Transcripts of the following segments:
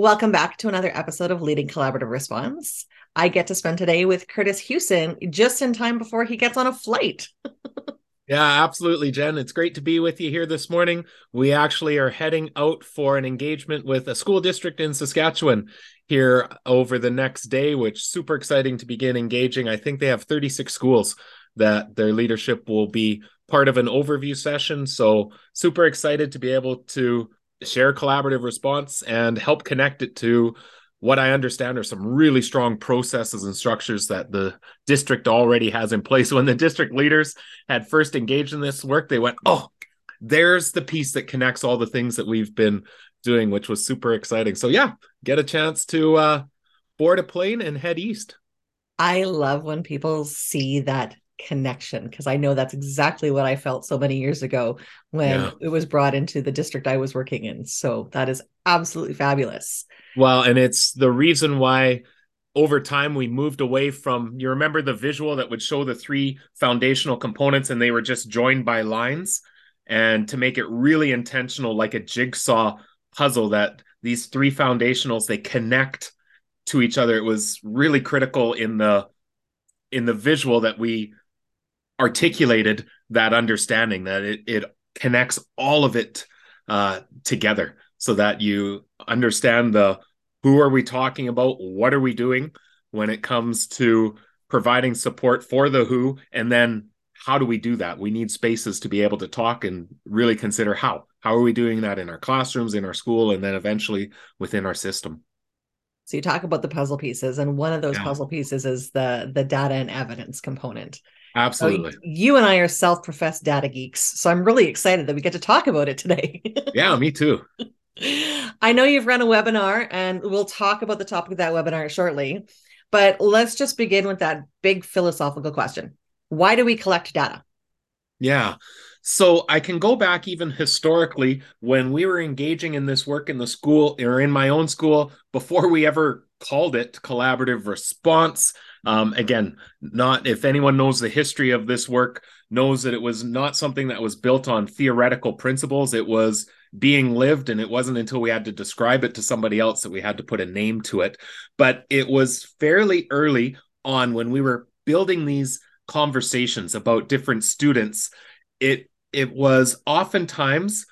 Welcome back to another episode of Leading Collaborative Response. I get to spend today with Kurtis Hewson just in time before he gets on a flight. yeah, absolutely, Jen. It's great to be with you here this morning. We actually are heading out for an engagement with a school district in Saskatchewan here over the next day, which super exciting to begin engaging. I think they have 36 schools that their leadership will be part of an overview session. So super excited to be able to share collaborative response and help connect it to what I understand are some really strong processes and structures that the district already has in place. When the district leaders had first engaged in this work, they went, Oh, there's the piece that connects all the things that we've been doing, which was super exciting. So, yeah, get a chance to uh, board a plane and head east. I love when people see that connection because I know that's exactly what I felt so many years ago when yeah. it was brought into the district I was working in. So that is absolutely fabulous. Well, and it's the reason why over time we moved away from you remember the visual that would show the three foundational components and they were just joined by lines and to make it really intentional like a jigsaw puzzle that these three foundationals they connect to each other it was really critical in the in the visual that we articulated that understanding that it, it connects all of it uh, together so that you understand the who are we talking about? What are we doing when it comes to providing support for the who? And then how do we do that? We need spaces to be able to talk and really consider how. How are we doing that in our classrooms in our school and then eventually within our system so you talk about the puzzle pieces and one of those yeah. puzzle pieces is the the data and evidence component Absolutely. So you and I are self professed data geeks. So I'm really excited that we get to talk about it today. yeah, me too. I know you've run a webinar and we'll talk about the topic of that webinar shortly. But let's just begin with that big philosophical question Why do we collect data? Yeah. So I can go back even historically when we were engaging in this work in the school or in my own school before we ever called it collaborative response. Um, again, not if anyone knows the history of this work, knows that it was not something that was built on theoretical principles. It was being lived, and it wasn't until we had to describe it to somebody else that we had to put a name to it. But it was fairly early on when we were building these conversations about different students. It it was oftentimes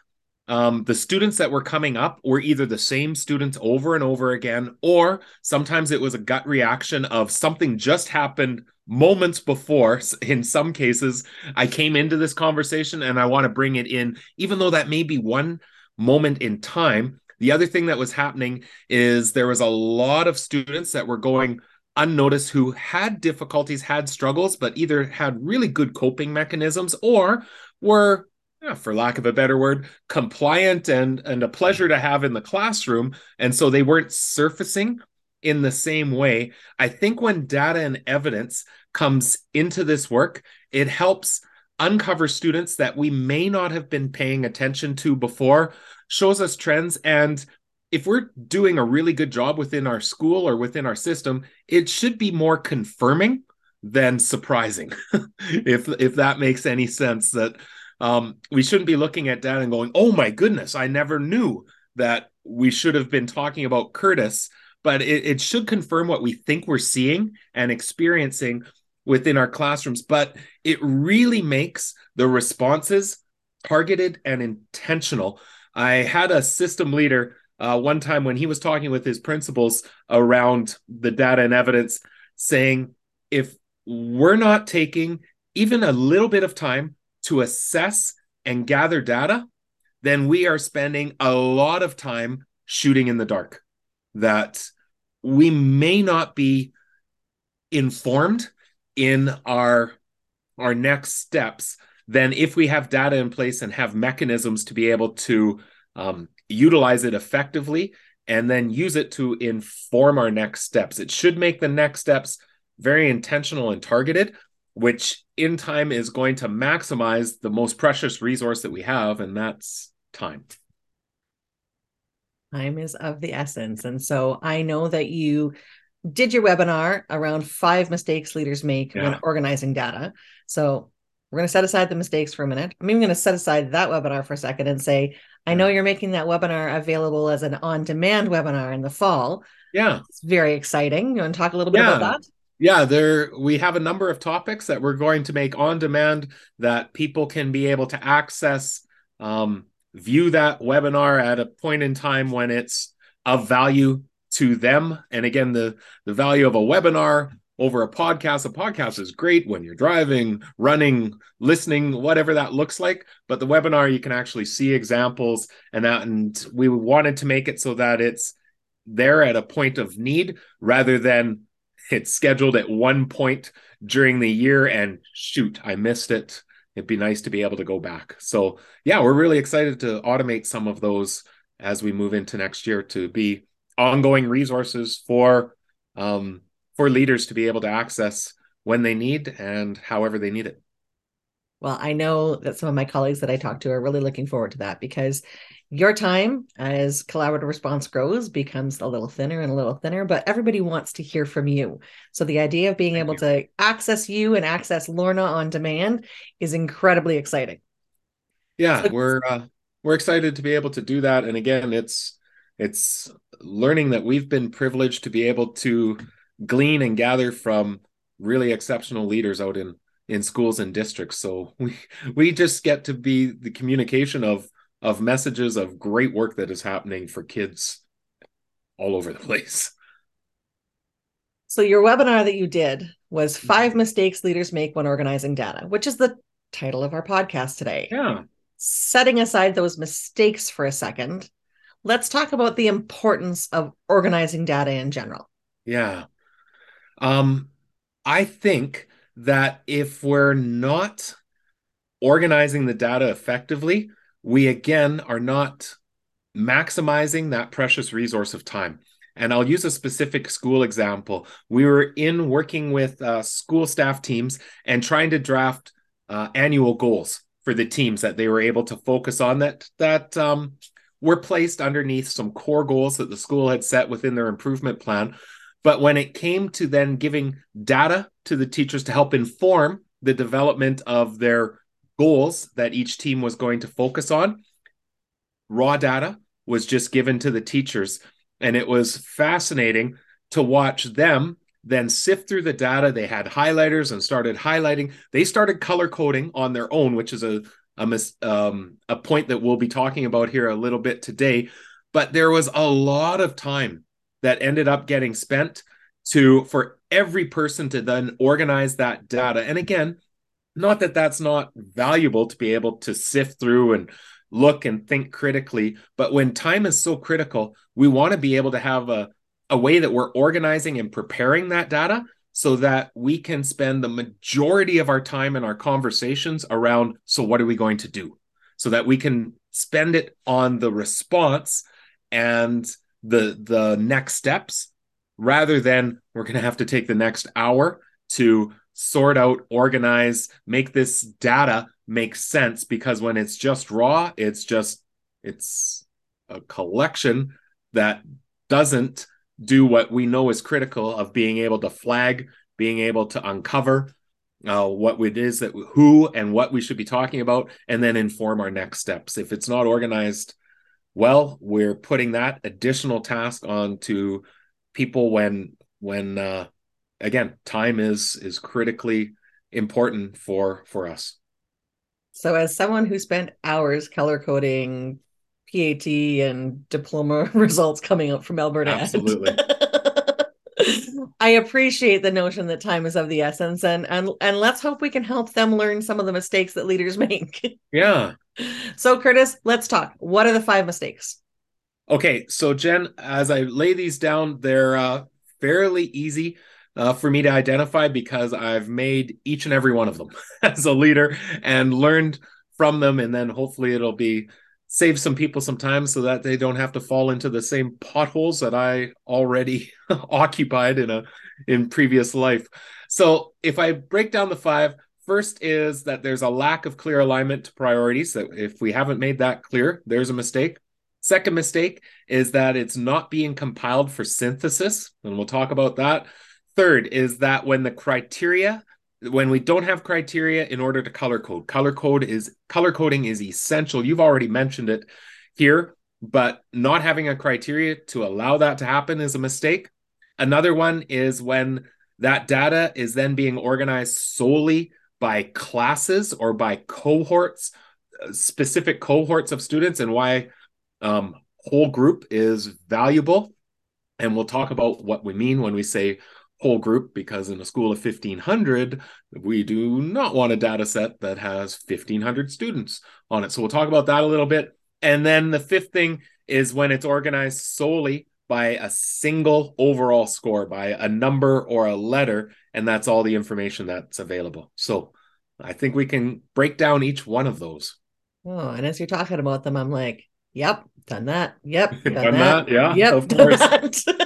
um, the students that were coming up were either the same students over and over again, or sometimes it was a gut reaction of something just happened moments before. In some cases, I came into this conversation and I want to bring it in, even though that may be one moment in time. The other thing that was happening is there was a lot of students that were going unnoticed who had difficulties, had struggles, but either had really good coping mechanisms or were eh, for lack of a better word, compliant and and a pleasure to have in the classroom. And so they weren't surfacing in the same way. I think when data and evidence comes into this work, it helps uncover students that we may not have been paying attention to before, shows us trends and if we're doing a really good job within our school or within our system, it should be more confirming than surprising. if if that makes any sense that um, we shouldn't be looking at data and going, oh my goodness, I never knew that we should have been talking about Kurtis. But it, it should confirm what we think we're seeing and experiencing within our classrooms. But it really makes the responses targeted and intentional. I had a system leader uh, one time when he was talking with his principals around the data and evidence, saying, if we're not taking even a little bit of time to assess and gather data, then we are spending a lot of time shooting in the dark. That we may not be informed in our our next steps then if we have data in place and have mechanisms to be able to um, utilize it effectively and then use it to inform our next steps it should make the next steps very intentional and targeted which in time is going to maximize the most precious resource that we have, and that's time. Time is of the essence. And so I know that you did your webinar around five mistakes leaders make yeah. when organizing data. So we're going to set aside the mistakes for a minute. I'm even going to set aside that webinar for a second and say, I know you're making that webinar available as an on demand webinar in the fall. Yeah. It's very exciting. You want to talk a little bit yeah. about that? Yeah, there we have a number of topics that we're going to make on demand that people can be able to access, um, view that webinar at a point in time when it's of value to them. And again, the the value of a webinar over a podcast. A podcast is great when you're driving, running, listening, whatever that looks like. But the webinar, you can actually see examples and that. And we wanted to make it so that it's there at a point of need rather than it's scheduled at one point during the year and shoot, I missed it. It'd be nice to be able to go back. So, yeah, we're really excited to automate some of those as we move into next year to be ongoing resources for um, for leaders to be able to access when they need and however they need it. Well, I know that some of my colleagues that I talk to are really looking forward to that because your time as collaborative response grows becomes a little thinner and a little thinner, but everybody wants to hear from you. So the idea of being Thank able you. to access you and access Lorna on demand is incredibly exciting. Yeah, so- we're uh, we're excited to be able to do that. And again, it's it's learning that we've been privileged to be able to glean and gather from really exceptional leaders out in in schools and districts. So we we just get to be the communication of of messages of great work that is happening for kids all over the place. So your webinar that you did was mm-hmm. five mistakes leaders make when organizing data which is the title of our podcast today. Yeah. Setting aside those mistakes for a second let's talk about the importance of organizing data in general. Yeah um, I think that if we're not organizing the data effectively, we again are not maximizing that precious resource of time. And I'll use a specific school example. We were in working with uh, school staff teams and trying to draft uh, annual goals for the teams that they were able to focus on that that um, were placed underneath some core goals that the school had set within their improvement plan. But when it came to then giving data to the teachers to help inform the development of their goals that each team was going to focus on, raw data was just given to the teachers. And it was fascinating to watch them then sift through the data. They had highlighters and started highlighting. They started color coding on their own, which is a a, mis- um, a point that we'll be talking about here a little bit today. But there was a lot of time that ended up getting spent to for every person to then organize that data. And again not that that's not valuable to be able to sift through and look and think critically but when time is so critical we want to be able to have a, a way that we're organizing and preparing that data so that we can spend the majority of our time in our conversations around so what are we going to do? So that we can spend it on the response and the the next steps rather than we're going to have to take the next hour to sort out organize make this data make sense because when it's just raw it's just it's a collection that doesn't do what we know is critical of being able to flag being able to uncover uh, what it is that who and what we should be talking about and then inform our next steps. If it's not organized well we're putting that additional task on to people when when uh again time is is critically important for for us so as someone who spent hours color coding PAT and diploma results coming up from Alberta absolutely I appreciate the notion that time is of the essence and and and let's hope we can help them learn some of the mistakes that leaders make. Yeah. So Kurtis, let's talk. What are the five mistakes? Okay, so Jen, as I lay these down, they're uh, fairly easy uh, for me to identify because I've made each and every one of them as a leader and learned from them, and then hopefully it'll be save some people some time so that they don't have to fall into the same potholes that I already occupied in a in previous life. So if I break down the five, first is that there's a lack of clear alignment to priorities. That if we haven't made that clear, there's a mistake. Second mistake is that it's not being compiled for synthesis, and we'll talk about that. Third is that when the criteria when we don't have criteria in order to color code color code is color coding is essential you've already mentioned it here but not having a criteria to allow that to happen is a mistake another one is when that data is then being organized solely by classes or by cohorts uh, specific cohorts of students and why um, whole group is valuable. And we'll talk about what we mean when we say whole group because in a school of 1500 we do not want a data set that has 1500 students on it. So we'll talk about that a little bit. And then the fifth thing is when it's organized solely by a single overall score by a number or a letter and that's all the information that's available so i think we can break down each one of those oh and as you're talking about them i'm like yep done that yep done, done that. that. yeah yep of course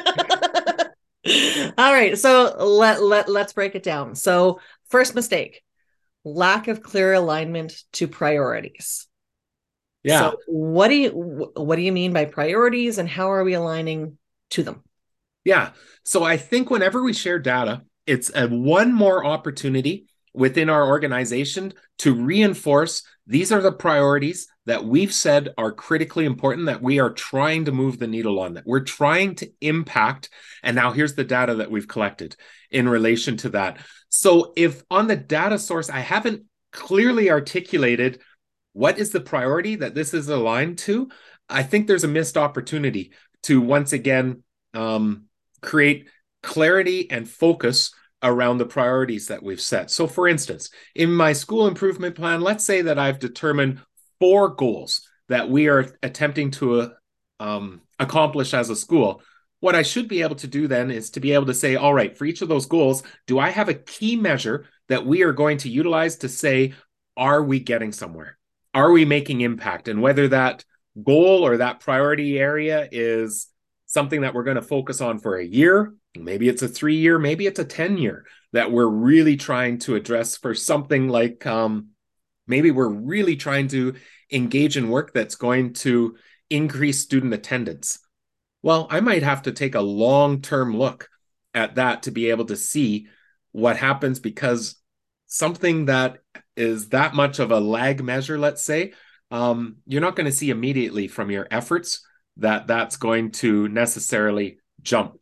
All right, so let let let's break it down. So, first mistake, lack of clear alignment to priorities. Yeah. So what do you what do you mean by priorities and how are we aligning to them? Yeah. So I think whenever we share data, it's a one more opportunity within our organization to reinforce these are the priorities that we've said are critically important that we are trying to move the needle on that we're trying to impact and now here's the data that we've collected in relation to that so if on the data source i haven't clearly articulated what is the priority that this is aligned to i think there's a missed opportunity to once again um, create clarity and focus around the priorities that we've set. So, for instance, in my school improvement plan, let's say that I've determined four goals that we are attempting to uh, um, accomplish as a school. What I should be able to do then is to be able to say, all right, for each of those goals, do I have a key measure that we are going to utilize to say, are we getting somewhere? Are we making impact? And whether that goal or that priority area is something that we're going to focus on for a year maybe it's a three year maybe it's a 10 year that we're really trying to address for something like um, maybe we're really trying to engage in work that's going to increase student attendance well i might have to take a long term look at that to be able to see what happens because something that is that much of a lag measure let's say um, you're not going to see immediately from your efforts that that's going to necessarily jump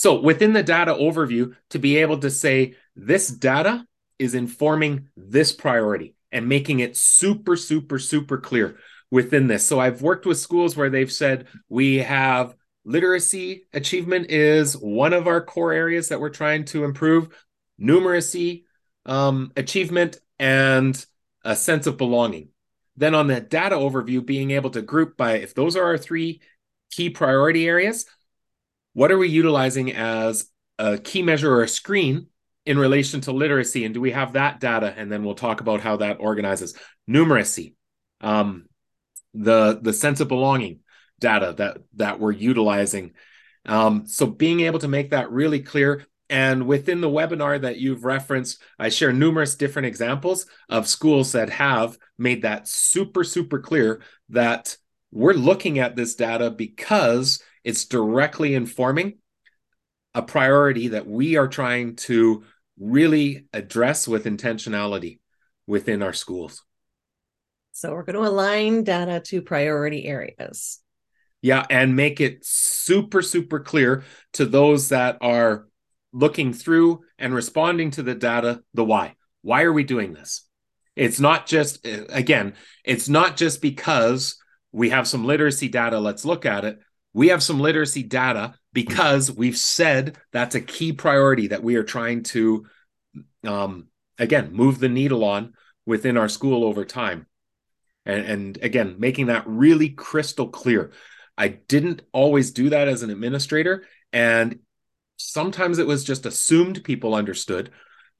so within the data overview, to be able to say this data is informing this priority and making it super, super, super clear within this. So I've worked with schools where they've said we have literacy achievement is one of our core areas that we're trying to improve, numeracy um, achievement, and a sense of belonging. Then on the data overview, being able to group by if those are our three key priority areas, what are we utilizing as a key measure or a screen in relation to literacy? And do we have that data? And then we'll talk about how that organizes. Numeracy um, the the sense of belonging data that that we're utilizing. Um, so being able to make that really clear and within the webinar that you've referenced i share numerous different examples of schools that have made that super super clear that we're looking at this data because it's directly informing a priority that we are trying to really address with intentionality within our schools. So we're going to align data to priority areas. Yeah, and make it super, super clear to those that are looking through and responding to the data the why. Why are we doing this? It's not just, again, it's not just because we have some literacy data, let's look at it we have some literacy data because we've said that's a key priority that we are trying to um, again move the needle on within our school over time and, and again making that really crystal clear i didn't always do that as an administrator and sometimes it was just assumed people understood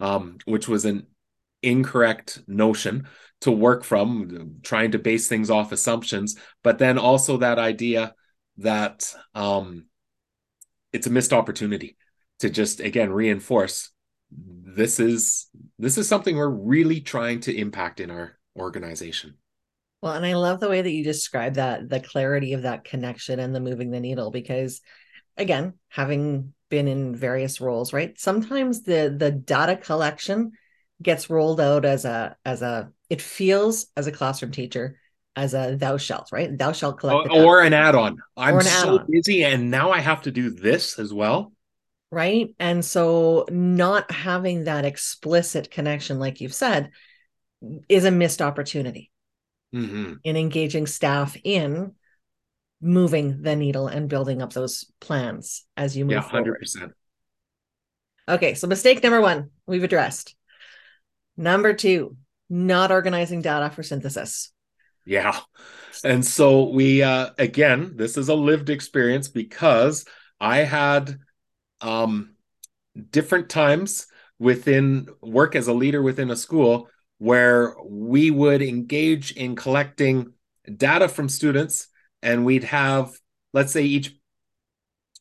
um, which was an incorrect notion to work from trying to base things off assumptions but then also that idea that um, it's a missed opportunity to just again reinforce this is this is something we're really trying to impact in our organization. Well, and I love the way that you describe that the clarity of that connection and the moving the needle because again, having been in various roles, right? Sometimes the the data collection gets rolled out as a as a it feels as a classroom teacher as a thou shalt right thou shalt collect or, or an add-on i'm an so add-on. busy and now i have to do this as well right and so not having that explicit connection like you've said is a missed opportunity mm-hmm. in engaging staff in moving the needle and building up those plans as you move yeah, 100%. Forward. Okay, so mistake number one we've addressed. Number two, not organizing data for synthesis. Yeah. And so we uh again, this is a lived experience because I had um different times within work as a leader within a school where we would engage in collecting data from students and we'd have let's say each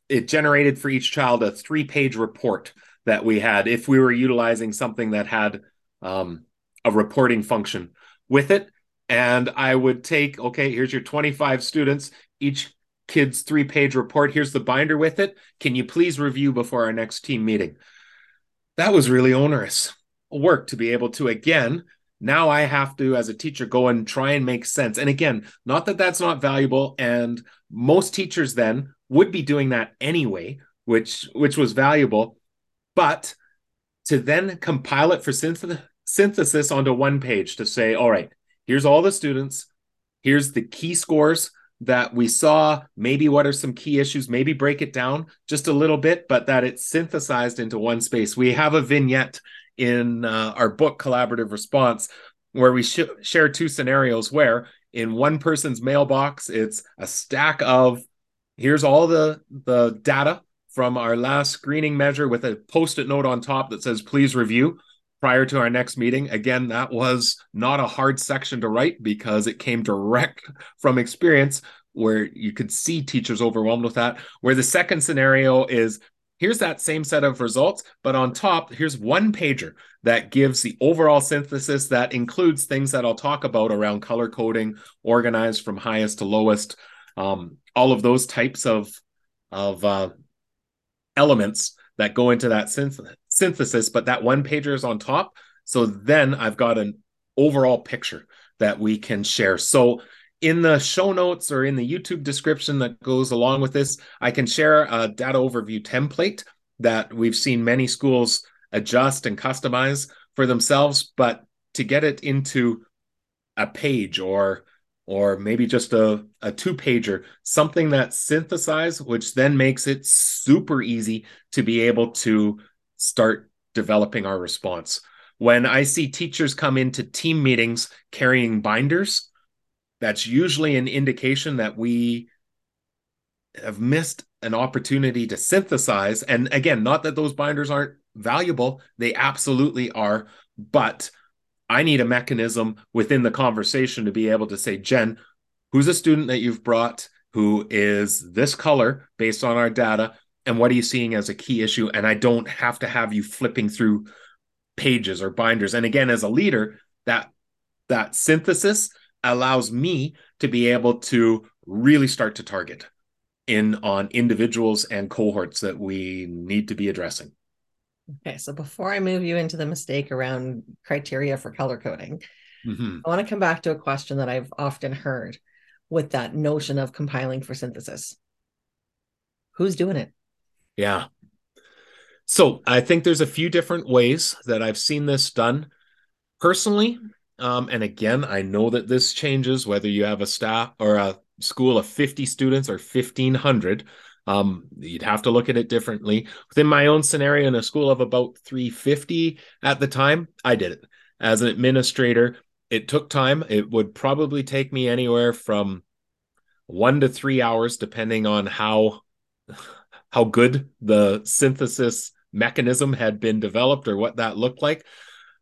it generated for each child a three page report that we had if we were utilizing something that had um, a reporting function with it. And i would take okay here's your 25 students each kid's three page report. Here's the binder with it. Can you please review before our next team meeting? That was really onerous work to be able to again now i have to as a teacher go and try and make sense. And again not that that's not valuable and most teachers then would be doing that anyway which which was valuable. But to then compile it for synth- synthesis onto one page to say all right here's all the students. Here's the key scores that we saw. Maybe what are some key issues? Maybe break it down just a little bit but that it's synthesized into one space. We have a vignette in uh, our book collaborative response where we sh- share two scenarios where in one person's mailbox it's a stack of here's all the the data from our last screening measure with a post-it note on top that says please review prior to our next meeting. Again that was not a hard section to write because it came direct from experience where you could see teachers overwhelmed with that. Where the second scenario is here's that same set of results, but on top, here's one pager that gives the overall synthesis that includes things that I'll talk about around color coding, organized from highest to lowest, um, all of those types of of uh, elements that go into that synth- synthesis. But that one pager is on top, so then I've got an overall picture that we can share. So in the show notes or in the YouTube description that goes along with this, I can share a data overview template that we've seen many schools adjust and customize for themselves. But to get it into a page or or maybe just a, a two pager, something that's synthesized, which then makes it super easy to be able to start developing our response. When I see teachers come into team meetings carrying binders, that's usually an indication that we have missed an opportunity to synthesize. And again, not that those binders aren't valuable, they absolutely are. But I need a mechanism within the conversation to be able to say, Jen, who's a student that you've brought who is this color based on our data? And what are you seeing as a key issue? And I don't have to have you flipping through pages or binders. And again, as a leader, that that synthesis allows me to be able to really start to target in on individuals and cohorts that we need to be addressing. Okay, so before I move you into the mistake around criteria for color coding, mm-hmm. I want to come back to a question that I've often heard with that notion of compiling for synthesis. Who's doing it? Yeah. So I think there's a few different ways that I've seen this done. Personally, um, and again, I know that this changes whether you have a staff or a school of 50 students or 1500. Um, you'd have to look at it differently. Within my own scenario, in a school of about 350 at the time, I did it as an administrator. It took time. It would probably take me anywhere from one to three hours, depending on how how good the synthesis mechanism had been developed or what that looked like.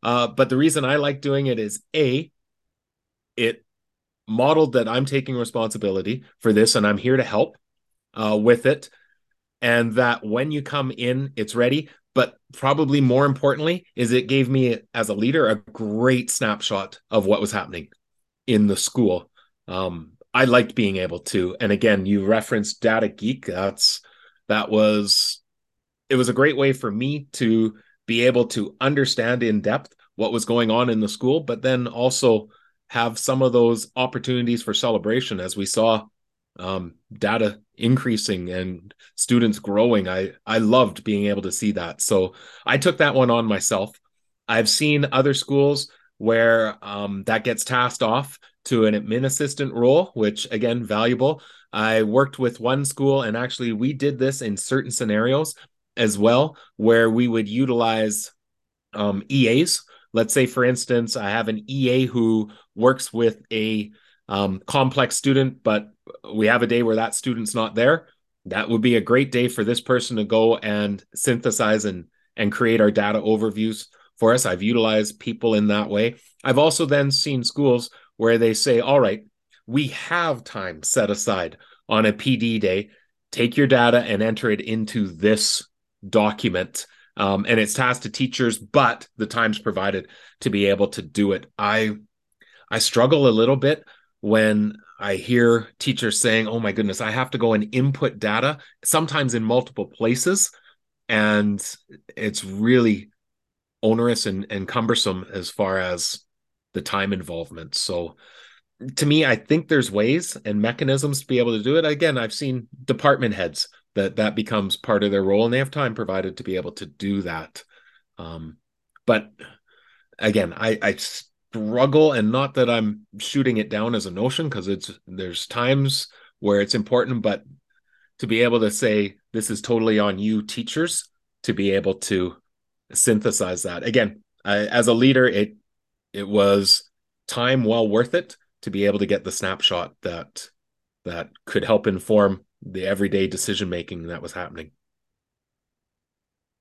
Uh, but the reason I like doing it is A, it modeled that I'm taking responsibility for this and I'm here to help uh, with it. And that when you come in, it's ready. But probably more importantly, is it gave me as a leader a great snapshot of what was happening in the school. Um, I liked being able to. And again, you referenced Data Geek. That's that was it was a great way for me to be able to understand in depth what was going on in the school, but then also have some of those opportunities for celebration as we saw um, data increasing and students growing. I I loved being able to see that. So I took that one on myself. I've seen other schools where um, that gets tasked off to an admin assistant role, which again valuable. I worked with one school, and actually we did this in certain scenarios as well, where we would utilize um, EAs. Let's say, for instance, I have an EA who works with a um, complex student, but we have a day where that student's not there. That would be a great day for this person to go and synthesize and and create our data overviews for us. I've utilized people in that way. I've also then seen schools where they say, all right, we have time set aside on a PD day. Take your data and enter it into this document. Um, and it's tasked to teachers, but the time's provided to be able to do it. I I struggle a little bit when I hear teachers saying, "Oh my goodness, I have to go and input data sometimes in multiple places." And it's really onerous and, and cumbersome as far as the time involvement. So to me, I think there's ways and mechanisms to be able to do it. Again, I've seen department heads that that becomes part of their role and they have time provided to be able to do that. Um, but again, I, I struggle and not that I'm shooting it down as a notion because it's there's times where it's important, but to be able to say this is totally on you teachers to be able to synthesize that again I, as a leader it it was time well worth it to be able to get the snapshot that that could help inform the everyday decision making that was happening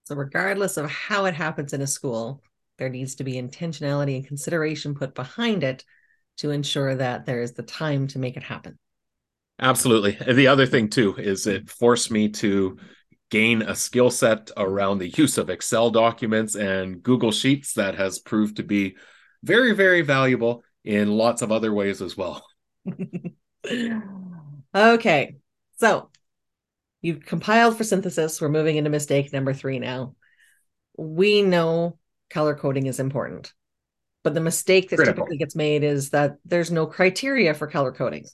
so regardless of how it happens in a school there needs to be intentionality and consideration put behind it to ensure that there is the time to make it happen absolutely and the other thing too is it forced me to gain a skill set around the use of Excel documents and Google Sheets that has proved to be very, very valuable in lots of other ways as well. okay. So you've compiled for synthesis. We're moving into mistake number three now. We know color coding is important, but the mistake that Critical. typically gets made is that there's no criteria for color coding.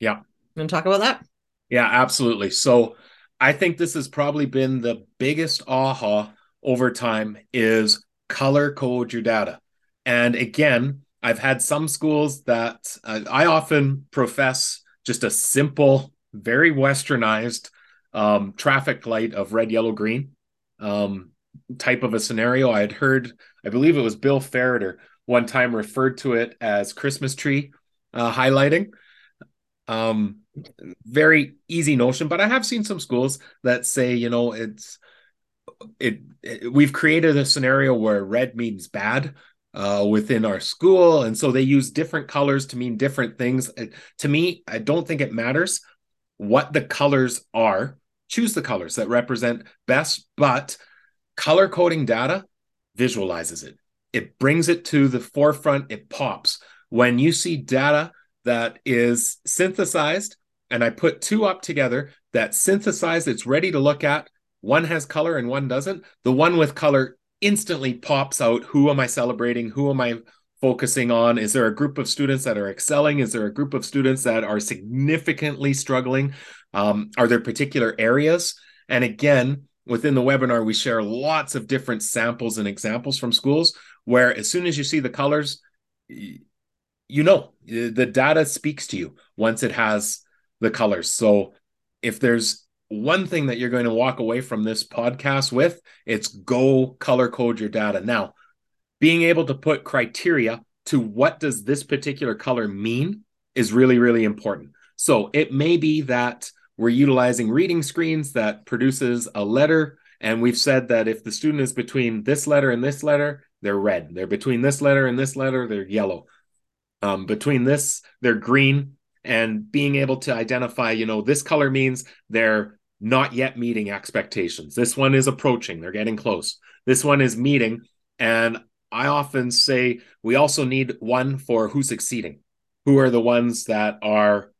Yeah. You want to talk about that? Yeah, absolutely. So I think this has probably been the biggest aha over time is color code your data. And again, I've had some schools that uh, I often profess just a simple, very westernized um, traffic light of red, yellow, green um, type of a scenario. I had heard, I believe it was Bill Ferriter one time referred to it as Christmas tree uh, highlighting. Um, very easy notion, but I have seen some schools that say, you know, it's it, it we've created a scenario where red means bad uh, within our school, and so they use different colors to mean different things. It, to me, I don't think it matters what the colors are. Choose the colors that represent best, but color coding data visualizes it. It brings it to the forefront. It pops when you see data that is synthesized and I put two up together that synthesized, it's ready to look at. One has color and one doesn't. The one with color instantly pops out who am I celebrating? Who am I focusing on? Is there a group of students that are excelling? Is there a group of students that are significantly struggling? Um, are there particular areas? And again, within the webinar, we share lots of different samples and examples from schools where as soon as you see the colors, you know the data speaks to you once it has the colors. So if there's one thing that you're going to walk away from this podcast with, it's go color code your data. Now, being able to put criteria to what does this particular color mean is really, really important. So it may be that we're utilizing reading screens that produces a letter. And we've said that if the student is between this letter and this letter, they're red. They're between this letter and this letter, they're yellow. Um, between this, they're green and being able to identify, you know, this color means they're not yet meeting expectations. This one is approaching, they're getting close. This one is meeting. And I often say we also need one for who's succeeding. Who are the ones that are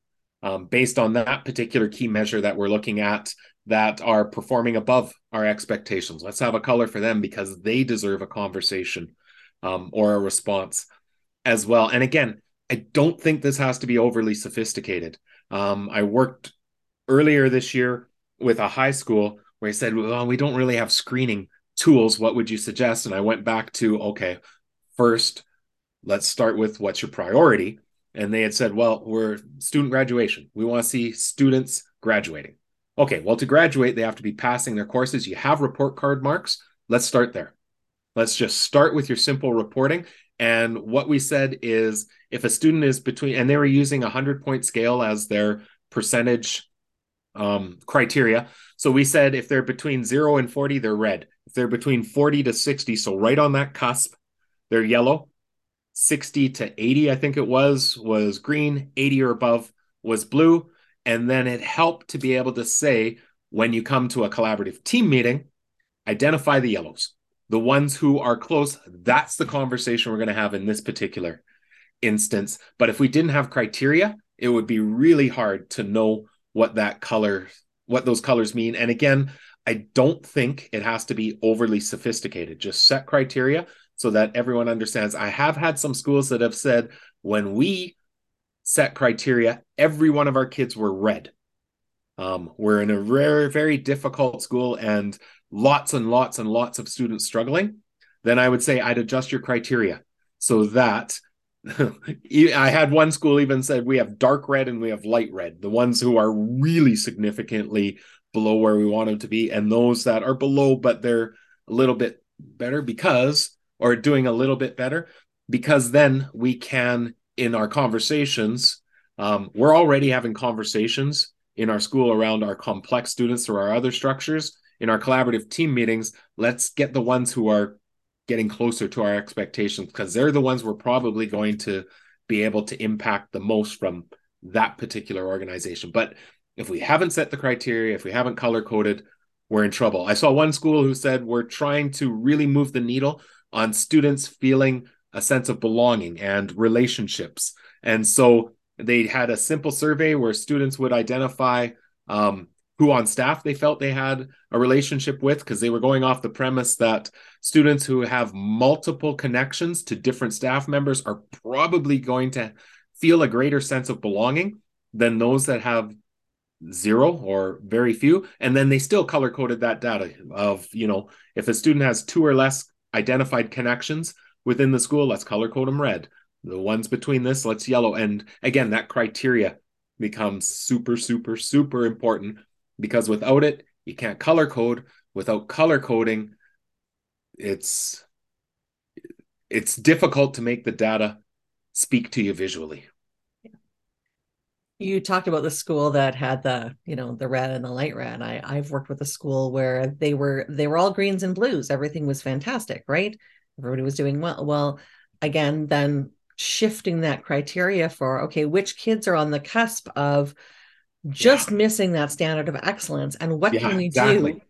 um, based on that particular key measure that we're looking at that are performing above our expectations? Let's have a color for them because they deserve a conversation um, or a response as well. And again, I don't think this has to be overly sophisticated. Um, I worked earlier this year with a high school where I said, well, we don't really have screening tools. What would you suggest? And I went back to, okay, first, let's start with what's your priority. And they had said, well, we're student graduation. We want to see students graduating. Okay, well, to graduate, they have to be passing their courses. You have report card marks. Let's start there. Let's just start with your simple reporting. And what we said is if a student is between, and they were using a 100 point scale as their percentage um, criteria. So we said if they're between zero and 40, they're red. If they're between 40 to 60, so right on that cusp, they're yellow. 60 to 80, I think it was, was green. 80 or above was blue. And then it helped to be able to say when you come to a collaborative team meeting, identify the yellows, the ones who are close. That's the conversation we're going to have in this particular instance. But if we didn't have criteria, it would be really hard to know what that color, what those colors mean. And again, I don't think it has to be overly sophisticated. Just set criteria so that everyone understands. I have had some schools that have said when we set criteria, every one of our kids were red. Um, we're in a very, very difficult school and lots and lots and lots of students struggling. Then I would say I'd adjust your criteria so that I had one school even said we have dark red and we have light red, the ones who are really significantly below where we want them to be, and those that are below, but they're a little bit better because, or doing a little bit better, because then we can, in our conversations, um, we're already having conversations in our school around our complex students through our other structures. In our collaborative team meetings, let's get the ones who are getting closer to our expectations because they're the ones we're probably going to be able to impact the most from that particular organization. But if we haven't set the criteria, if we haven't color coded, we're in trouble. I saw one school who said we're trying to really move the needle on students feeling a sense of belonging and relationships. And so they had a simple survey where students would identify um, who on staff they felt they had a relationship with because they were going off the premise that students who have multiple connections to different staff members are probably going to feel a greater sense of belonging than those that have zero or very few. And then they still color coded that data of you know if a student has two or less identified connections within the school let's color code them red. The ones between this let's yellow. And again that criteria becomes super super super important because without it you can't color code. Without color coding it's it's difficult to make the data speak to you visually. You talked about the school that had the you know the red and the light red. I i've worked with a school where they were they were all greens and blues. Everything was fantastic right? Everybody was doing well. Well again then shifting that criteria for okay which kids are on the cusp of just yeah. missing that standard of excellence and what yeah, can we exactly. do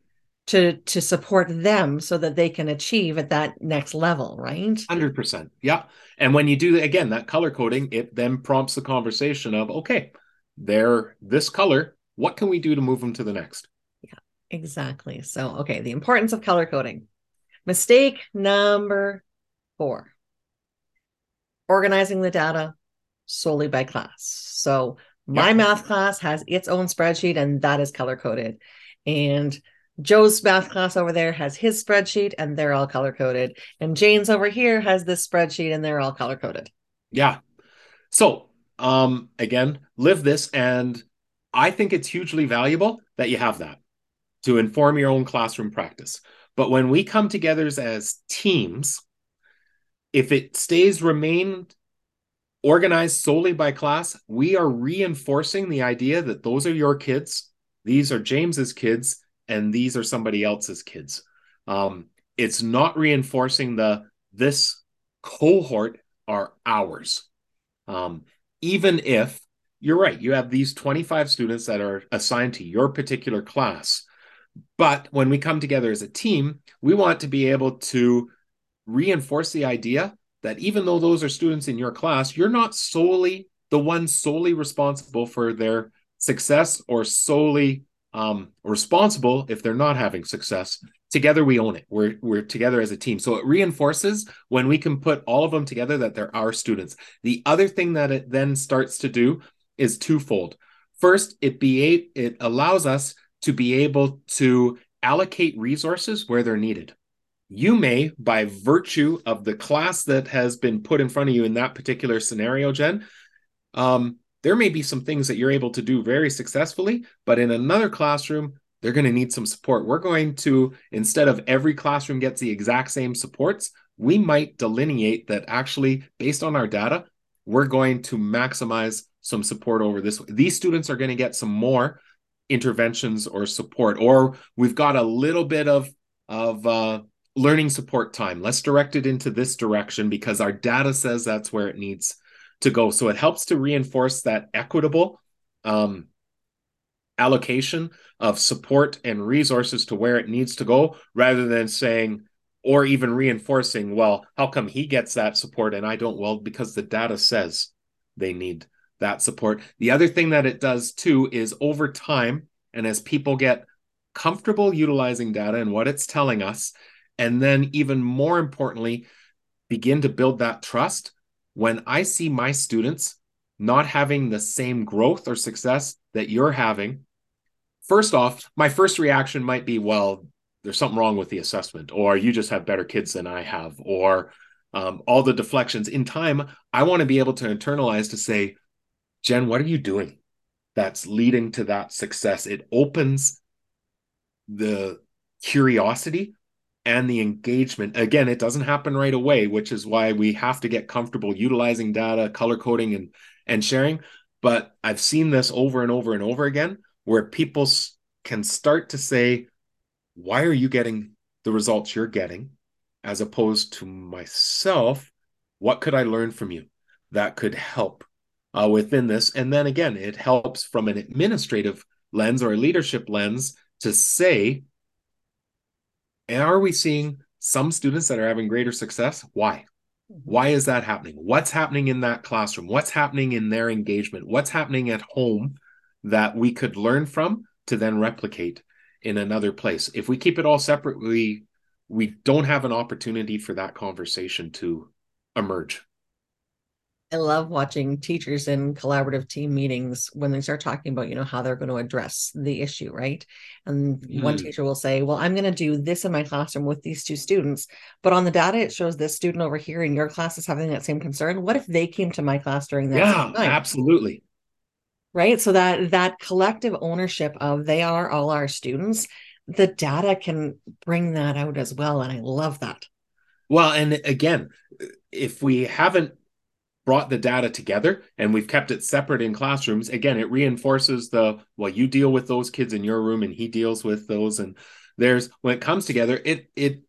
to to support them so that they can achieve at that next level right? 100% yeah. And when you do again that color coding it then prompts the conversation of okay they're this color what can we do to move them to the next? Yeah exactly. So okay the importance of color coding. Mistake number four. Organizing the data solely by class. So my yep. math class has its own spreadsheet and that is color coded and Joe's math class over there has his spreadsheet and they're all color coded. And Jane's over here has this spreadsheet and they're all color coded. Yeah. So, um, again, live this. And I think it's hugely valuable that you have that to inform your own classroom practice. But when we come together as teams, if it stays remained organized solely by class, we are reinforcing the idea that those are your kids, these are James's kids, and these are somebody else's kids. Um, it's not reinforcing the this cohort are ours. Um, even if you're right, you have these 25 students that are assigned to your particular class. But when we come together as a team, we want to be able to reinforce the idea that even though those are students in your class, you're not solely the one solely responsible for their success or solely um, responsible if they're not having success. together we own it. We're we're together as a team. So it reinforces when we can put all of them together that they're our students. The other thing that it then starts to do is twofold. First, it be it allows us to be able to allocate resources where they're needed. You may, by virtue of the class that has been put in front of you in that particular scenario, Jen, um, there may be some things that you're able to do very successfully, but in another classroom, they're going to need some support. We're going to, instead of every classroom gets the exact same supports, we might delineate that actually, based on our data, we're going to maximize some support over this. These students are going to get some more interventions or support, or we've got a little bit of of uh, learning support time. Let's direct it into this direction because our data says that's where it needs to go. So it helps to reinforce that equitable um, allocation of support and resources to where it needs to go rather than saying or even reinforcing well how come he gets that support and i don't well because the data says they need that support the other thing that it does too is over time and as people get comfortable utilizing data and what it's telling us and then even more importantly begin to build that trust when i see my students not having the same growth or success that you're having first off, my first reaction might be, well, there's something wrong with the assessment, or you just have better kids than I have, or um, all the deflections. In time, I want to be able to internalize to say, Jen, what are you doing that's leading to that success? It opens the curiosity and the engagement. Again, it doesn't happen right away, which is why we have to get comfortable utilizing data, color coding, and and sharing. But I've seen this over and over and over again where people can start to say, why are you getting the results you're getting? As opposed to myself, what could I learn from you that could help uh, within this? And then again, it helps from an administrative lens or a leadership lens to say, are we seeing some students that are having greater success? Why? Mm-hmm. Why is that happening? What's happening in that classroom? What's happening in their engagement? What's happening at home that we could learn from to then replicate in another place. If we keep it all separate, we we don't have an opportunity for that conversation to emerge. I love watching teachers in collaborative team meetings when they start talking about, you know, how they're going to address the issue, right? And mm. one teacher will say, Well, I'm going to do this in my classroom with these two students, but on the data, it shows this student over here in your class is having that same concern. What if they came to my class during that? Yeah, absolutely right so that that collective ownership of they are all our students the data can bring that out as well and i love that well and again if we haven't brought the data together and we've kept it separate in classrooms again it reinforces the well you deal with those kids in your room and he deals with those and there's when it comes together it it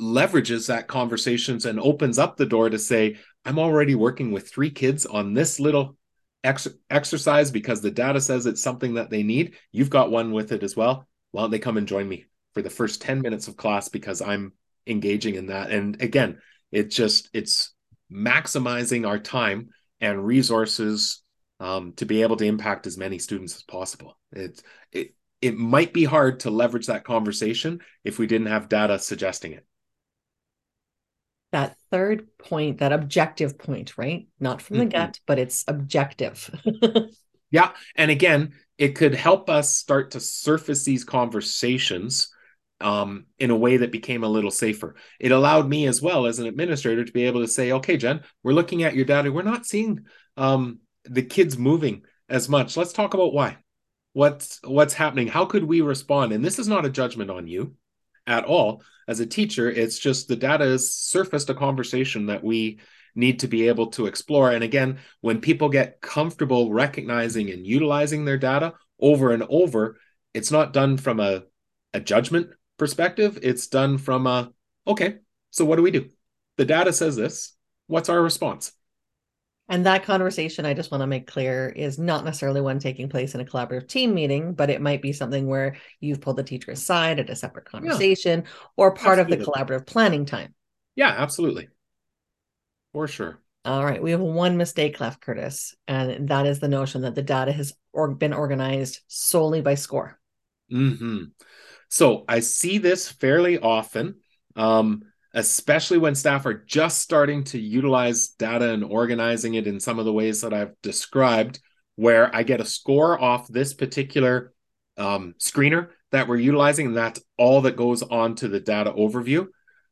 leverages that conversations and opens up the door to say i'm already working with three kids on this little ex- exercise because the data says it's something that they need. You've got one with it as well. Why don't they come and join me for the first 10 minutes of class because I'm engaging in that. And again, it just it's maximizing our time and resources um, to be able to impact as many students as possible. It's it it might be hard to leverage that conversation if we didn't have data suggesting it that third point, that objective point, right? Not from the mm-hmm. gut, but it's objective. yeah. And again, it could help us start to surface these conversations um, in a way that became a little safer. It allowed me as well as an administrator to be able to say, okay, Jen, we're looking at your data. We're not seeing um, the kids moving as much. Let's talk about why. What's what's happening? How could we respond? And this is not a judgment on you at all as a teacher it's just the data has surfaced a conversation that we need to be able to explore and again when people get comfortable recognizing and utilizing their data over and over it's not done from a, a judgment perspective it's done from a okay so what do we do the data says this what's our response and that conversation, I just want to make clear, is not necessarily one taking place in a collaborative team meeting, but it might be something where you've pulled the teacher aside at a separate conversation yeah. or part absolutely. of the collaborative planning time. Yeah, absolutely. For sure. All right. We have one mistake left, Kurtis, and that is the notion that the data has or- been organized solely by score. Mm-hmm. So I see this fairly often, um, especially when staff are just starting to utilize data and organizing it in some of the ways that I've described, where I get a score off this particular um, screener that we're utilizing, and that's all that goes on to the data overview.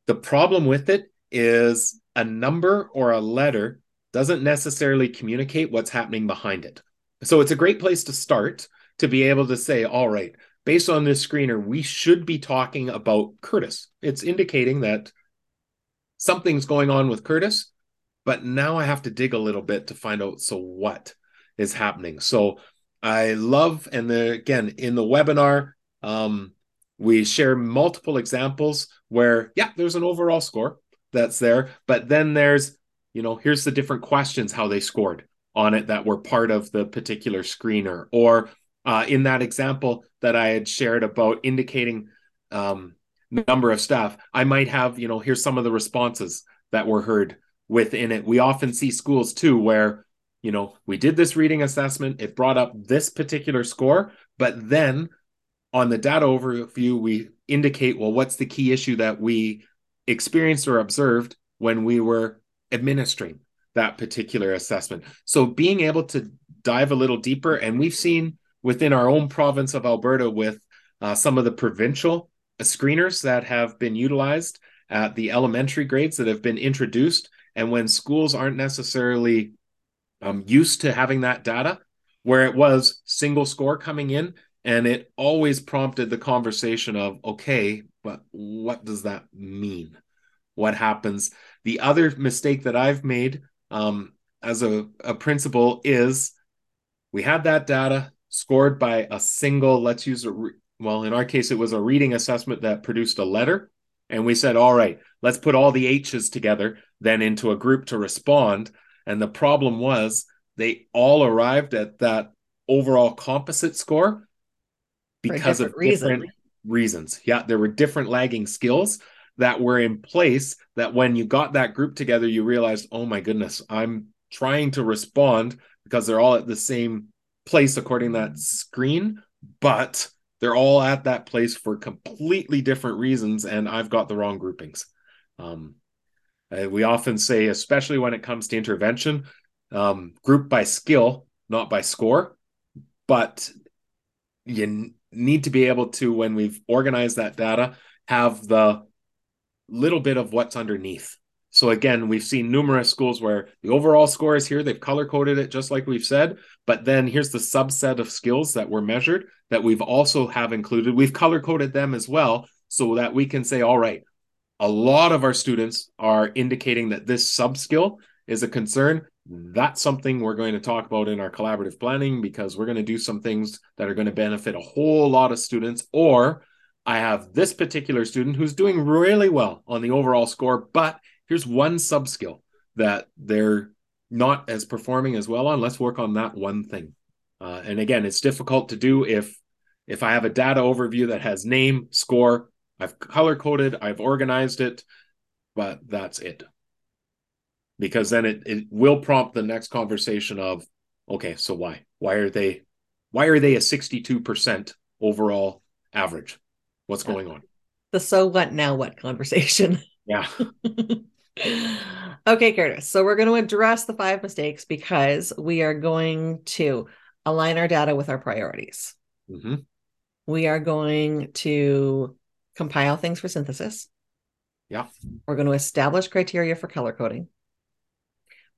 The problem with it is a number or a letter doesn't necessarily communicate what's happening behind it. So it's a great place to start to be able to say, all right, based on this screener, we should be talking about Curtis. It's indicating that something's going on with Curtis, but now I have to dig a little bit to find out so what is happening. So I love, and the, again, in the webinar, um, we share multiple examples where, yeah, there's an overall score that's there, but then there's, you know, here's the different questions how they scored on it that were part of the particular screener. Or uh, in that example that I had shared about indicating um, number of staff, I might have, you know, here's some of the responses that were heard within it. We often see schools too where, you know, we did this reading assessment, it brought up this particular score, but then on the data overview, we indicate, well, what's the key issue that we experienced or observed when we were administering that particular assessment. So being able to dive a little deeper, and we've seen within our own province of Alberta with uh, some of the provincial screeners that have been utilized at the elementary grades that have been introduced. And when schools aren't necessarily um, used to having that data, where it was single score coming in, and it always prompted the conversation of, okay, but what does that mean? What happens? The other mistake that I've made um, as a, a principal is we had that data scored by a single, let's use a, re- well, in our case, it was a reading assessment that produced a letter. And we said, all right, let's put all the H's together then into a group to respond. And the problem was they all arrived at that overall composite score because of reason. different reasons. Yeah, there were different lagging skills that were in place that when you got that group together, you realized, oh my goodness, I'm trying to respond because they're all at the same place according to that screen, but they're all at that place for completely different reasons, and I've got the wrong groupings. Um, we often say, especially when it comes to intervention, um, group by skill, not by score. But you need to be able to, when we've organized that data, have the little bit of what's underneath. So again, we've seen numerous schools where the overall score is here. They've color coded it just like we've said, but then here's the subset of skills that were measured that we've also have included. We've color coded them as well so that we can say, all right, a lot of our students are indicating that this sub skill is a concern that's something we're going to talk about in our collaborative planning because we're going to do some things that are going to benefit a whole lot of students. Or I have this particular student who's doing really well on the overall score, but here's one sub skill that they're not as performing as well on. Let's work on that one thing. Uh, and again, it's difficult to do if if I have a data overview that has name, score, I've color coded, I've organized it, but that's it because then it, it will prompt the next conversation of okay so why why are they why are they a 62% overall average what's yeah. going on the so what now what conversation yeah okay Kurtis so we're going to address the five mistakes because we are going to align our data with our priorities mm-hmm. we are going to compile things for synthesis yeah we're going to establish criteria for color coding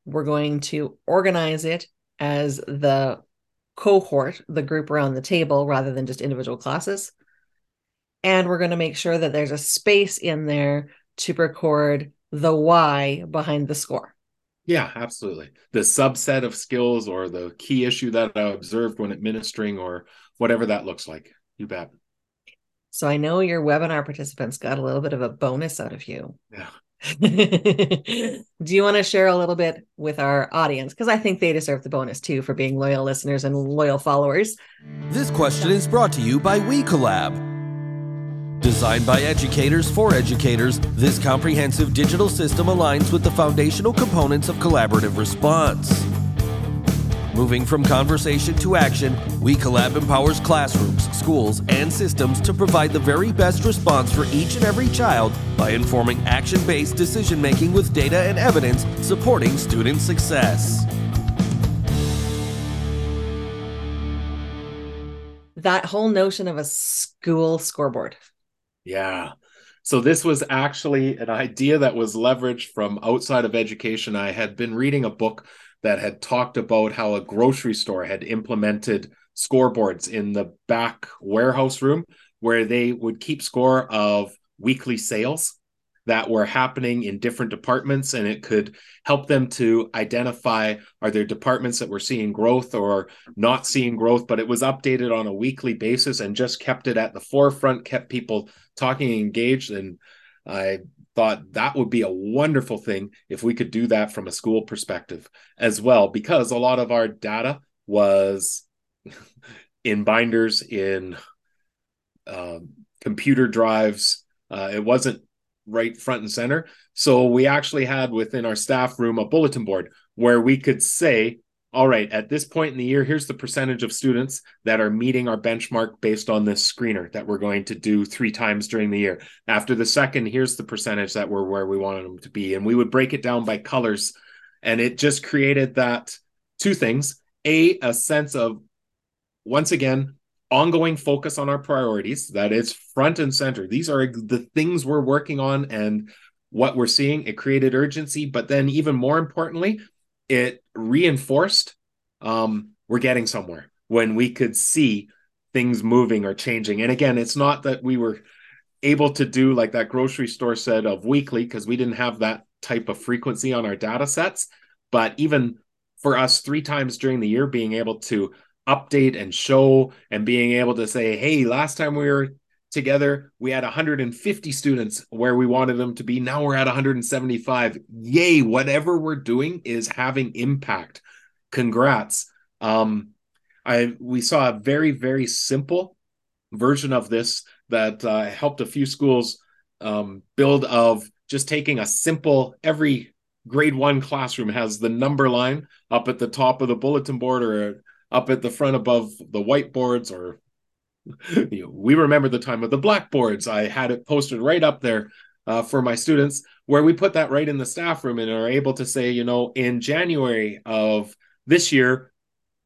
we're going to organize it as the cohort, the group around the table, rather than just individual classes. And we're going to make sure that there's a space in there to record the why behind the score. Yeah, absolutely. The subset of skills or the key issue that I observed when administering or whatever that looks like. You bet. So I know your webinar participants got a little bit of a bonus out of you. Yeah. Do you want to share a little bit with our audience? Because I think they deserve the bonus too for being loyal listeners and loyal followers. This question is brought to you by WeCollab. Designed by educators for educators, this comprehensive digital system aligns with the foundational components of collaborative response. Moving from conversation to action, WeCollab empowers classrooms, schools, and systems to provide the very best response for each and every child by informing action based decision making with data and evidence supporting student success. That whole notion of a school scoreboard. Yeah. So this was actually an idea that was leveraged from outside of education. I had been reading a book that had talked about how a grocery store had implemented scoreboards in the back warehouse room where they would keep score of weekly sales that were happening in different departments and it could help them to identify are there departments that were seeing growth or not seeing growth? But it was updated on a weekly basis and just kept it at the forefront kept people talking engaged and i thought that would be a wonderful thing if we could do that from a school perspective as well because a lot of our data was in binders in um, computer drives. Uh, it wasn't right front and center. So we actually had within our staff room a bulletin board where we could say, all right, at this point in the year, here's the percentage of students that are meeting our benchmark based on this screener that we're going to do three times during the year. After the second, here's the percentage that we're where we wanted them to be. And we would break it down by colors. And it just created that two things a, a sense of, once again, ongoing focus on our priorities that is front and center. These are the things we're working on and what we're seeing. It created urgency but then even more importantly it reinforced um, we're getting somewhere when we could see things moving or changing. And again it's not that we were able to do like that grocery store said of weekly because we didn't have that type of frequency on our data sets. But even for us three times during the year being able to update and show and being able to say, hey, last time we were together, we had 150 students where we wanted them to be. Now we're at 175. Yay, whatever we're doing is having impact. Congrats. Um, I we saw a very, very simple version of this that uh, helped a few schools um, build of just taking a simple every grade one classroom has the number line up at the top of the bulletin board or up at the front above the whiteboards or you know, we remember the time of the blackboards. I had it posted right up there uh, for my students, where we put that right in the staff room and are able to say, you know, in January of this year,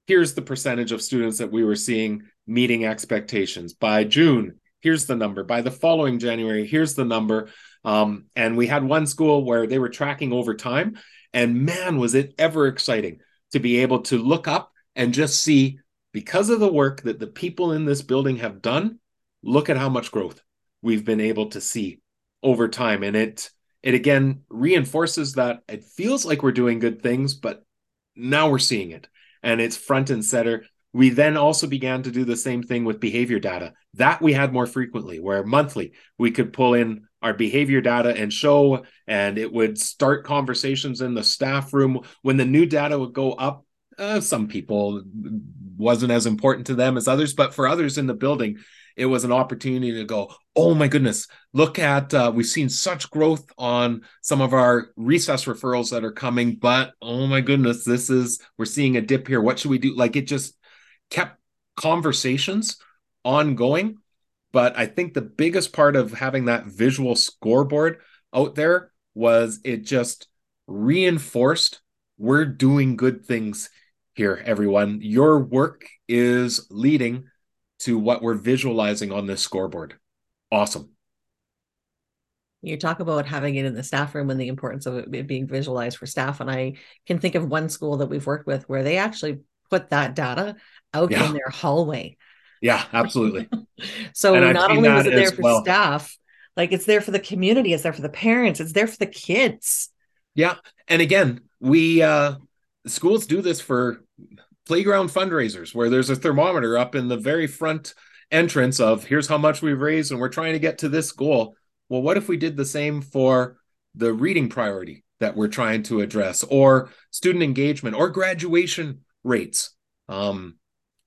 here's the percentage of students that we were seeing meeting expectations. By June, here's the number. By the following January, here's the number. Um, and we had one school where they were tracking over time, and man, was it ever exciting to be able to look up and just see because of the work that the people in this building have done look at how much growth we've been able to see over time. And it it again reinforces that it feels like we're doing good things but now we're seeing it. And it's front and center. We then also began to do the same thing with behavior data that we had more frequently where monthly we could pull in our behavior data and show and it would start conversations in the staff room. When the new data would go up uh, some people wasn't as important to them as others, but for others in the building, it was an opportunity to go, oh my goodness, look at, uh, we've seen such growth on some of our recess referrals that are coming, but oh my goodness, this is, we're seeing a dip here. What should we do? Like it just kept conversations ongoing. But I think the biggest part of having that visual scoreboard out there was it just reinforced we're doing good things here, everyone. Your work is leading to what we're visualizing on this scoreboard. Awesome. You talk about having it in the staff room and the importance of it being visualized for staff. And I can think of one school that we've worked with where they actually put that data out yeah. in their hallway. Yeah, absolutely. so not only was it there for well. staff, like it's there for the community, it's there for the parents, it's there for the kids. Yeah. And again, we uh schools do this for playground fundraisers where there's a thermometer up in the very front entrance of here's how much we've raised and we're trying to get to this goal. Well, what if we did the same for the reading priority that we're trying to address or student engagement or graduation rates? Um,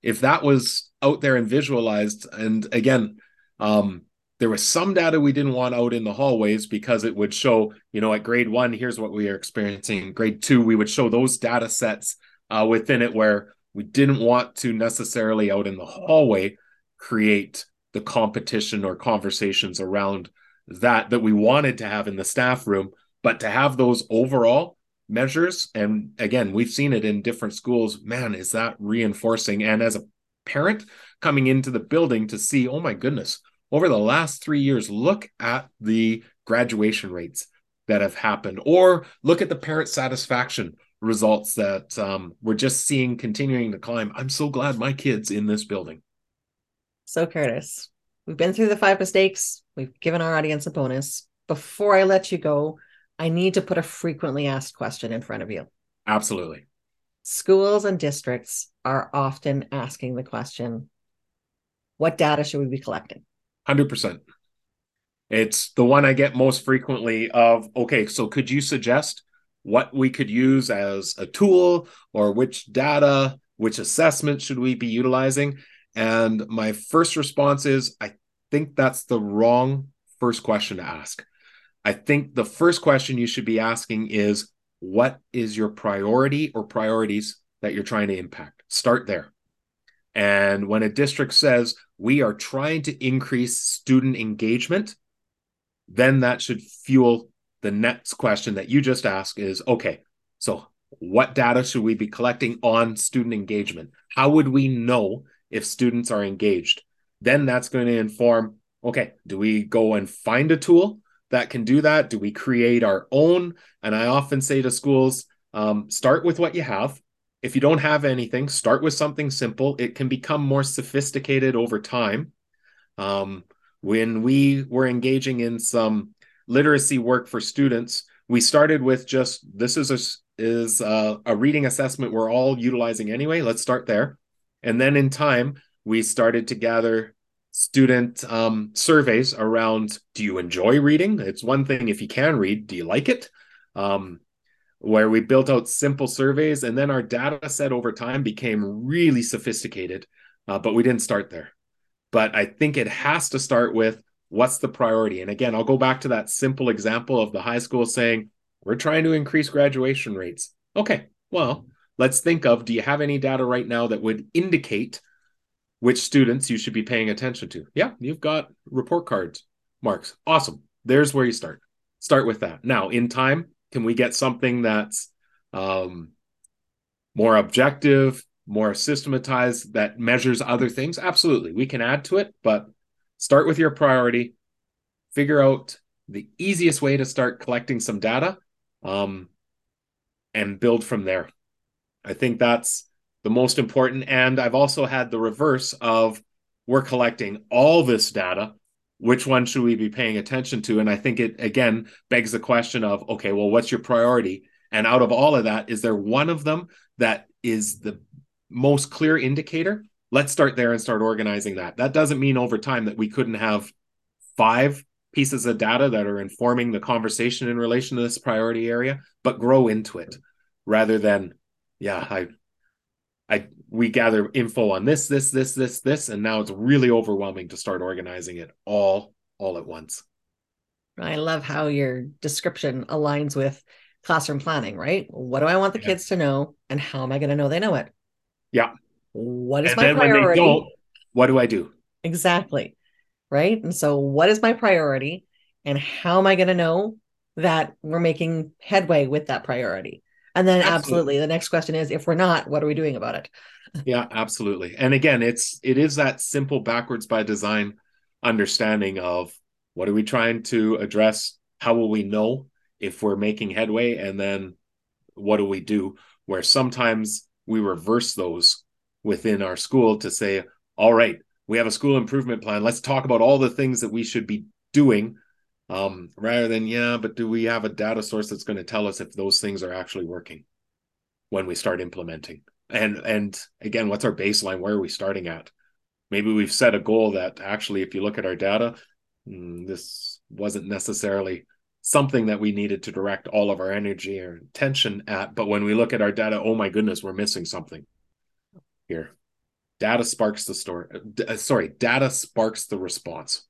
if that was out there and visualized, and again, um, there was some data we didn't want out in the hallways because it would show, you know, at grade one, here's what we are experiencing. Grade two, we would show those data sets uh, within it where we didn't want to necessarily out in the hallway create the competition or conversations around that that we wanted to have in the staff room. But to have those overall measures and again we've seen it in different schools man is that reinforcing. And as a parent coming into the building to see oh my goodness over the last 3 years look at the graduation rates that have happened or look at the parent satisfaction results that um, we're just seeing continuing to climb i'm so glad my kids in this building so Kurtis we've been through the five mistakes we've given our audience a bonus before i let you go I need to put a frequently asked question in front of you. Absolutely. Schools and districts are often asking the question what data should we be collecting? 100%. It's the one I get most frequently of okay, so could you suggest what we could use as a tool or which data, which assessment should we be utilizing? And my first response is I think that's the wrong first question to ask. I think the first question you should be asking is what is your priority or priorities that you're trying to impact? Start there. And when a district says we are trying to increase student engagement, then that should fuel the next question that you just asked is okay, so what data should we be collecting on student engagement? How would we know if students are engaged? Then that's going to inform okay, do we go and find a tool that can do that? Do we create our own? And I often say to schools, um, start with what you have. If you don't have anything, start with something simple. It can become more sophisticated over time. Um, when we were engaging in some literacy work for students, we started with just this is a is a, a reading assessment we're all utilizing anyway. Let's start there, and then in time we started to gather student um, surveys around do you enjoy reading? It's one thing if you can read, do you like it? Um, where we built out simple surveys and then our data set over time became really sophisticated, uh, but we didn't start there. But I think it has to start with what's the priority? And again, I'll go back to that simple example of the high school saying, we're trying to increase graduation rates. Okay, well, let's think of do you have any data right now that would indicate which students you should be paying attention to. Yeah, you've got report cards, marks. Awesome. There's where you start. Start with that. Now, in time, can we get something that's um, more objective, more systematized, that measures other things? Absolutely. We can add to it, but start with your priority, figure out the easiest way to start collecting some data, um, and build from there. I think that's the most important. And I've also had the reverse of we're collecting all this data. Which one should we be paying attention to? And I think it again begs the question of okay, well, what's your priority? And out of all of that, is there one of them that is the most clear indicator? Let's start there and start organizing that. That doesn't mean over time that we couldn't have five pieces of data that are informing the conversation in relation to this priority area, but grow into it rather than, yeah, I I we gather info on this, this, this, this, this, and now it's really overwhelming to start organizing it all all at once. I love how your description aligns with classroom planning, right? What do I want the yeah. kids to know, and how am I going to know they know it? Yeah. What is and my priority? what do I do? Exactly. Right. And so, what is my priority, and how am I going to know that we're making headway with that priority? And then absolutely. absolutely. the next question is if we're not, what are we doing about it? yeah, absolutely. And again, it's it is that simple backwards by design understanding of what are we trying to address? How will we know if we're making headway? And then what do we do? Where sometimes we reverse those within our school to say, all right, we have a school improvement plan. Let's talk about all the things that we should be doing. Um, rather than yeah but do we have a data source that's going to tell us if those things are actually working when we start implementing? And and again what's our baseline? Where are we starting at? Maybe we've set a goal that actually if you look at our data mm, this wasn't necessarily something that we needed to direct all of our energy or attention at but when we look at our data oh my goodness we're missing something here data sparks the story uh, sorry data sparks the response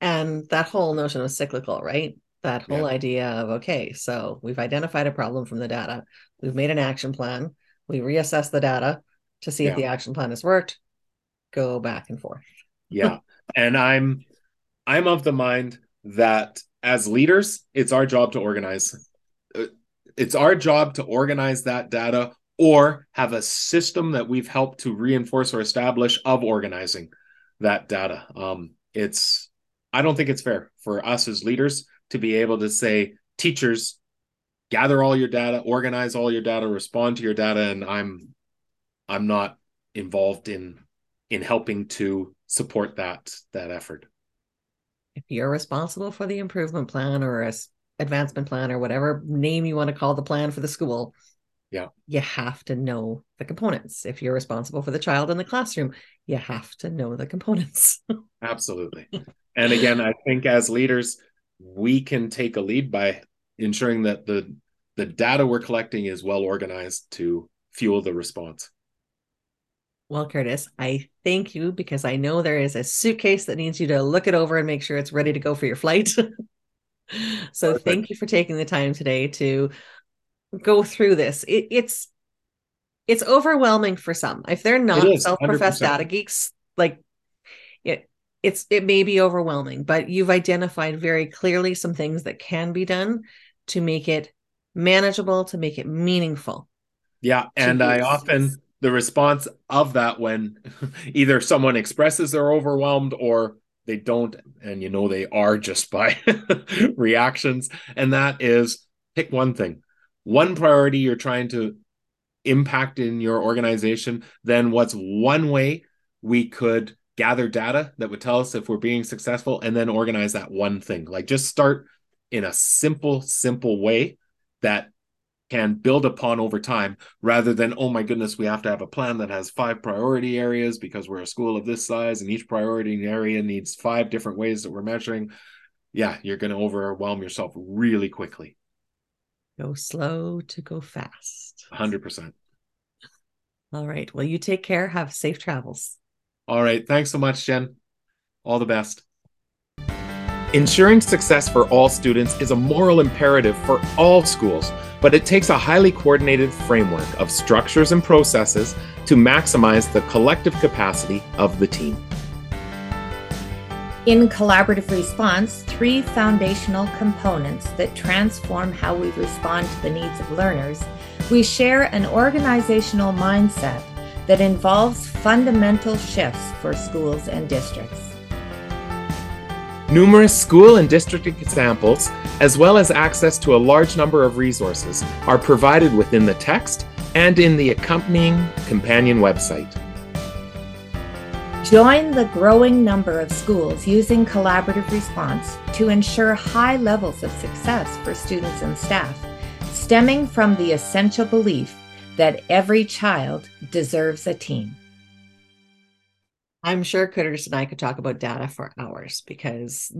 and that whole notion of cyclical right that whole yeah. idea of okay so we've identified a problem from the data we've made an action plan we reassess the data to see yeah. if the action plan has worked, go back and forth. yeah. And I'm I'm of the mind that as leaders, it's our job to organize. Uh, it's our job to organize that data or have a system that we've helped to reinforce or establish of organizing that data. Um, it's I don't think it's fair for us as leaders to be able to say, teachers, gather all your data, organize all your data, respond to your data, and I'm I'm not involved in in helping to support that that effort. If you're responsible for the improvement plan or a advancement plan or whatever name you want to call the plan for the school, yeah, you have to know the components. If you're responsible for the child in the classroom, you have to know the components. Absolutely. And again, I think as leaders, we can take a lead by ensuring that the the data we're collecting is well organized to fuel the response. Well, Kurtis, I thank you because I know there is a suitcase that needs you to look it over and make sure it's ready to go for your flight. so Perfect. thank you for taking the time today to go through this. It, it's it's overwhelming for some. If they're not self-professed data geeks, like it, it's it may be overwhelming, but you've identified very clearly some things that can be done to make it manageable, to make it meaningful. Yeah, and I often the response of that when either someone expresses they're overwhelmed or they don't and you know they are just by reactions and that is pick one thing one priority you're trying to impact in your organization then what's one way we could gather data that would tell us if we're being successful and then organize that one thing? Like just start in a simple simple way that can build upon over time rather than oh my goodness we have to have a plan that has five priority areas because we're a school of this size and each priority area needs five different ways that we're measuring. Yeah you're going to overwhelm yourself really quickly go slow to go fast. 100% all right. Well you take care. Have safe travels. All right. Thanks so much jen. All the best. Ensuring success for all students is a moral imperative for all schools, but it takes a highly coordinated framework of structures and processes to maximize the collective capacity of the team. In collaborative response, three foundational components that transform how we respond to the needs of learners, we share an organizational mindset that involves fundamental shifts for schools and districts. Numerous school and district examples, as well as access to a large number of resources, are provided within the text and in the accompanying companion website. Join the growing number of schools using collaborative response to ensure high levels of success for students and staff, stemming from the essential belief that every child deserves a team. I'm sure Kurtis and I could talk about data for hours because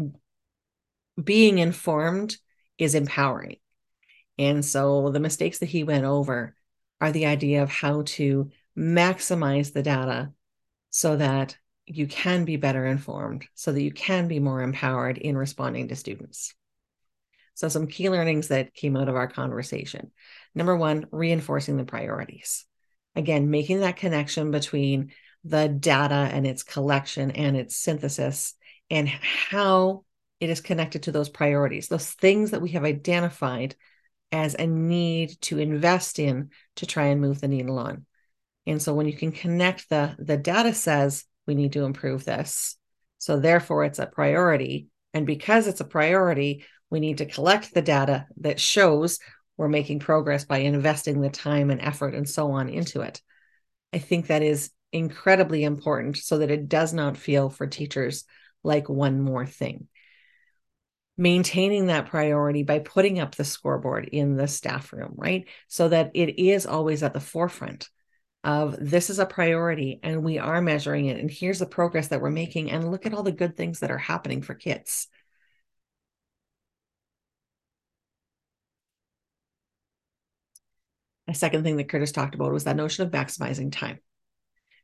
being informed is empowering. And so the mistakes that he went over are the idea of how to maximize the data so that you can be better informed, so that you can be more empowered in responding to students. So, some key learnings that came out of our conversation. Number one, reinforcing the priorities. Again, making that connection between the data and its collection and its synthesis and how it is connected to those priorities, those things that we have identified as a need to invest in to try and move the needle on. And so when you can connect the the data says we need to improve this. So therefore it's a priority. And because it's a priority, we need to collect the data that shows we're making progress by investing the time and effort and so on into it. I think that is incredibly important so that it does not feel for teachers like one more thing. Maintaining that priority by putting up the scoreboard in the staff room, right? So that it is always at the forefront of this is a priority and we are measuring it. And here's the progress that we're making. And look at all the good things that are happening for kids. A second thing that Kurtis talked about was that notion of maximizing time.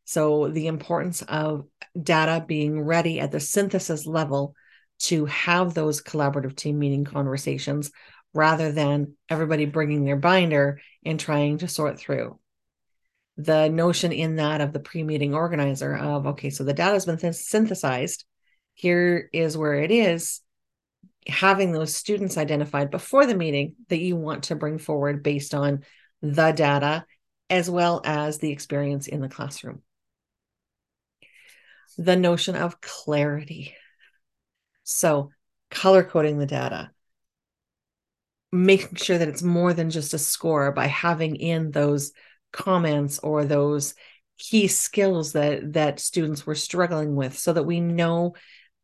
So, the importance of data being ready at the synthesis level to have those collaborative team meeting conversations rather than everybody bringing their binder and trying to sort through. The notion in that of the pre-meeting organizer of okay so the data has been th- synthesized. Here is where it is. Having those students identified before the meeting that you want to bring forward based on the data as well as the experience in the classroom. The notion of clarity. So color coding the data. Making sure that it's more than just a score by having in those comments or those key skills that that students were struggling with so that we know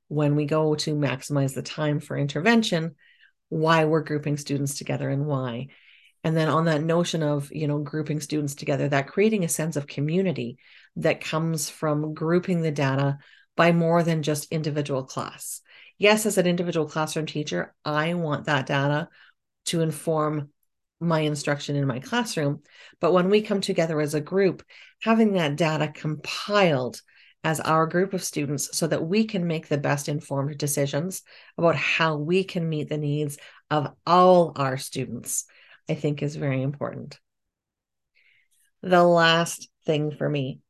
when we go to maximize the time for intervention why we're grouping students together and why. And then on that notion of you know grouping students together that creating a sense of community that comes from grouping the data by more than just individual class. Yes as an individual classroom teacher i want that data to inform my instruction in my classroom. But when we come together as a group, having that data compiled as our group of students so that we can make the best informed decisions about how we can meet the needs of all our students, I think is very important. The last thing for me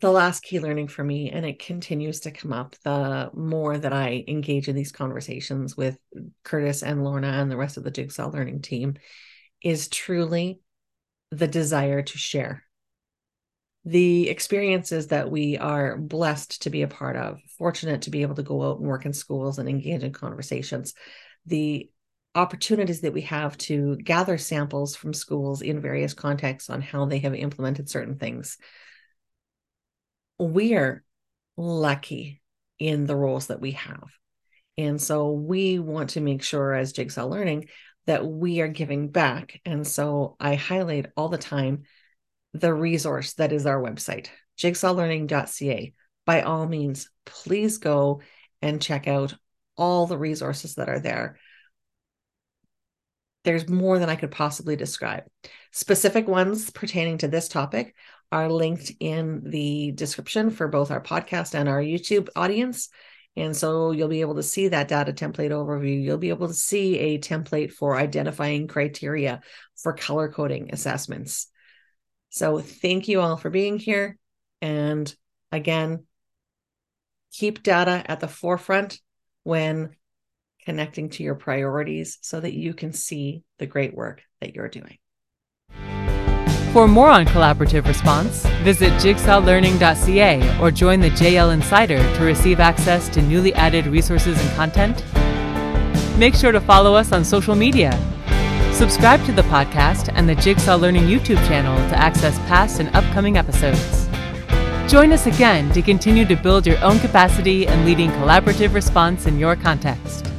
the last key learning for me, and it continues to come up the more that I engage in these conversations with Kurtis and Lorna and the rest of the Jigsaw Learning team, is truly the desire to share. The experiences that we are blessed to be a part of, fortunate to be able to go out and work in schools and engage in conversations, the opportunities that we have to gather samples from schools in various contexts on how they have implemented certain things we're lucky in the roles that we have. And so we want to make sure as Jigsaw Learning that we are giving back. And so I highlight all the time the resource that is our website, jigsawlearning.ca. By all means, please go and check out all the resources that are there. There's more than I could possibly describe. Specific ones pertaining to this topic are linked in the description for both our podcast and our YouTube audience. And so you'll be able to see that data template overview. You'll be able to see a template for identifying criteria for color coding assessments. So thank you all for being here. And again, keep data at the forefront when connecting to your priorities so that you can see the great work that you're doing. For more on collaborative response, visit jigsawlearning.ca or join the JL Insider to receive access to newly added resources and content. Make sure to follow us on social media. Subscribe to the podcast and the Jigsaw Learning YouTube channel to access past and upcoming episodes. Join us again to continue to build your own capacity and leading collaborative response in your context.